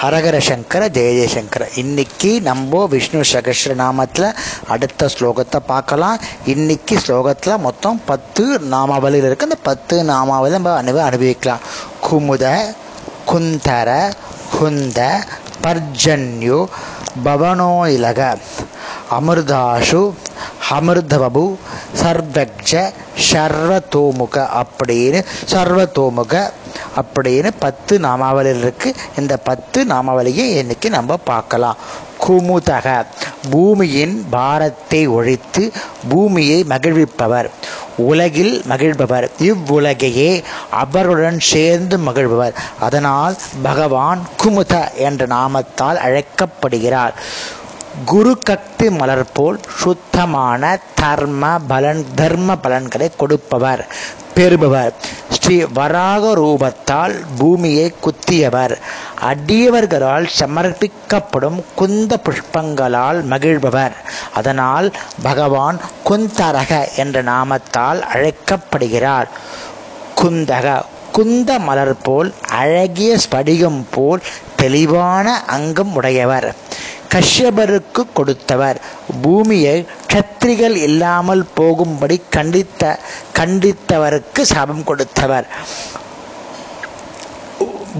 ஹரஹர சங்கர ஜெய ஜெயசங்கர இன்னைக்கு நம்ம விஷ்ணு சகஸ்ரநாமத்தில் அடுத்த ஸ்லோகத்தை பார்க்கலாம். இன்னைக்கு ஸ்லோகத்தில் மொத்தம் பத்து நாமாவளிகள் இருக்கு. அந்த பத்து நாமாவளி நம்ம அனுபவ அனுபவிக்கலாம். குமுத குந்தர குந்த பர்ஜன்யு பவனோயிலக அமிர்தாஷு அமிர்தபபு சர்வக்ஜ சர்வதோமுக அப்படின்னு சர்வதோமுக அப்படின்னு பத்து நாமாவளிகள் இருக்கு. இந்த பத்து நாமாவளியை இன்னைக்கு நம்ம பார்க்கலாம். குமுதக பூமியின் பாரத்தை ஒழித்து பூமியை மகிழ்விப்பவர். உலகில் மகிழ்பவர். இவ்வுலகையே அவருடன் சேர்ந்து மகிழ்பவர். அதனால் பகவான் குமுத என்ற நாமத்தால் அழைக்கப்படுகிறார். குரு கக்தி மலர் போல் சுத்தமான தர்ம பலன் தர்ம பலன்களை கொடுப்பவர் பெறுபவர். ஸ்ரீ வராக ரூபத்தால் பூமியை குத்தியவர். அடியவர்களால் சமர்ப்பிக்கப்படும் குந்த புஷ்பங்களால் மகிழ்பவர். அதனால் பகவான் குந்தரக என்ற நாமத்தால் அழைக்கப்படுகிறார். குந்தக குந்த மலர் போல் அழகிய ஸ்படிகம் போல் தெளிவான அங்கம் உடையவர். கஷ்யபருக்கு கொடுத்தவர். பூமியை கத்திரிகள் இல்லாமல் போகும்படி கண்டித்த கண்டித்தவருக்கு சாபம் கொடுத்தவர்.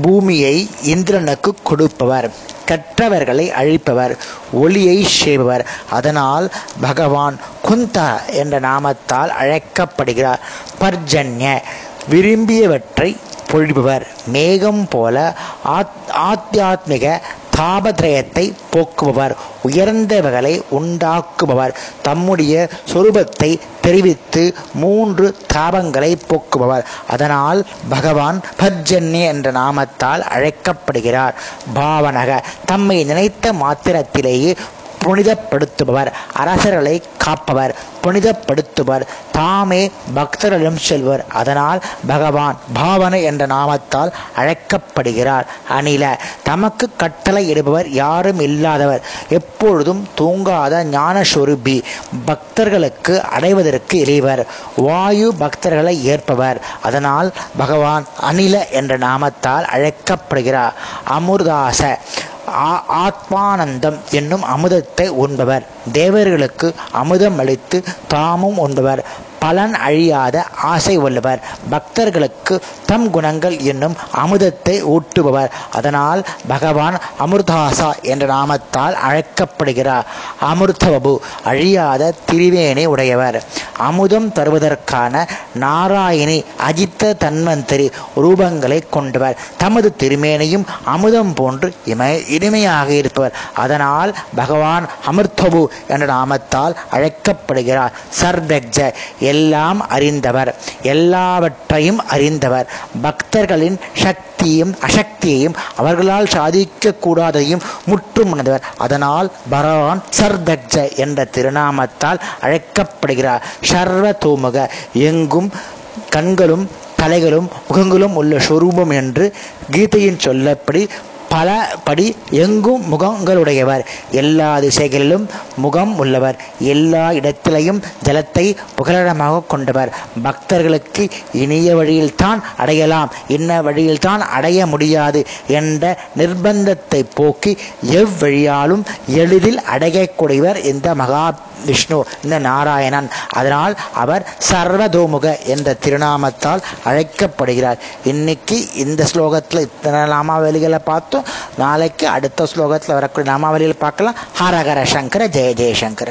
பூமியை இந்திரனுக்கு கொடுப்பவர். கற்றவர்களை அழிப்பவர். ஒளியை செய்பவர் அதனால் பகவான் குந்தா என்ற நாமத்தால் அழைக்கப்படுகிறார். பர்ஜன்ய விரும்பியவற்றை பொழிபவர். மேகம் போல ஆத் ஆத்தியாத்மிக தாபத்ரயத்தை போக்குபவர் உயர்ந்தவர்களை உண்டாக்குபவர் தம்முடைய சொரூபத்தை தெரிவித்து மூன்று தாபங்களை போக்குபவர். அதனால் பகவான் பர்ஜன்ய என்ற நாமத்தால் அழைக்கப்படுகிறார். பாவனக தம்மை நினைத்த மாத்திரத்திலேயே புனிதப்படுத்துபவர் அரசர்களை காப்பவர் புனிதப்படுத்துவர் தாமே பக்தர்களிடம் செல்வர். அதனால் பகவான் பாவனை என்ற நாமத்தால் அழைக்கப்படுகிறார். அணில தமக்கு கட்டளை இடுபவர் யாரும் இல்லாதவர். எப்பொழுதும் தூங்காத ஞானஸ்வரூபி பக்தர்களுக்கு அடைவதற்கு இறைவர். வாயு பக்தர்களை ஏற்பவர். அதனால் பகவான் அணில என்ற நாமத்தால் அழைக்கப்படுகிறார். அமுர்தாச ஆத்மானந்தம் என்னும் அமுதத்தை உண்பவர். தேவர்களுக்கு அமுதம் அளித்து தாமும் உண்பவர். பலன் அழியாத ஆசை உள்ளவர். பக்தர்களுக்கு தம் குணங்கள் என்னும் அமுதத்தை ஊட்டுபவர். அதனால் பகவான் அமிர்தாசா என்ற நாமத்தால் அழைக்கப்படுகிறார். அமிர்தபு அழியாத திரிவேணி உடையவர். அமுதம் தருவதற்கான நாராயணி அஜித்த தன்வந்தரி ரூபங்களை கொண்டவர். தமது திருமேனையும் அமுதம் போன்று இமை இனிமையாக இருப்பவர். அதனால் பகவான் அமிர்தபு என்ற நாமத்தால் அழைக்கப்படுகிறார். சர்வெக்ஜ எல்லாம் அறிந்தவர். எல்லாவற்றையும் அறிந்தவர். பக்தர்களின் சக்தியும் அசக்தியையும் அவர்களால் சாதிக்க கூடாதையும் முற்றும் உணர்ந்தவர். அதனால் பகவான் சர்தக்ஜ என்ற திருநாமத்தால் அழைக்கப்படுகிறார். சர்வ தோமுக. எங்கும் கண்களும் தலைகளும் முகங்களும் உள்ள சொரூபம் என்று கீதையின் சொல்லப்படி பல படி எங்கும் முகங்களுடையவர். எல்லா திசைகளிலும் முகம் உள்ளவர். எல்லா இடத்திலையும் ஜலத்தை புகலிடமாக கொண்டவர். பக்தர்களுக்கு இனிய வழியில்தான் அடையலாம். இன்ன வழியில்தான் அடைய முடியாது என்ற நிர்பந்தத்தை போக்கி எவ்வழியாலும் எளிதில் அடையக்கூடியவர் இந்த மகா விஷ்ணு இந்த நாராயணன். அதனால் அவர் சர்வதோமுக என்ற திருநாமத்தால் அழைக்கப்படுகிறார். இன்னைக்கு இந்த ஸ்லோகத்தில் இத்தனை நாமாவலிகளை பார்த்தோம். நாளைக்கு அடுத்த ஸ்லோகத்தில் வரக்கூடிய நாமாவலிகளை பார்க்கலாம். ஹரஹர சங்கர ஜெய ஜெயசங்கர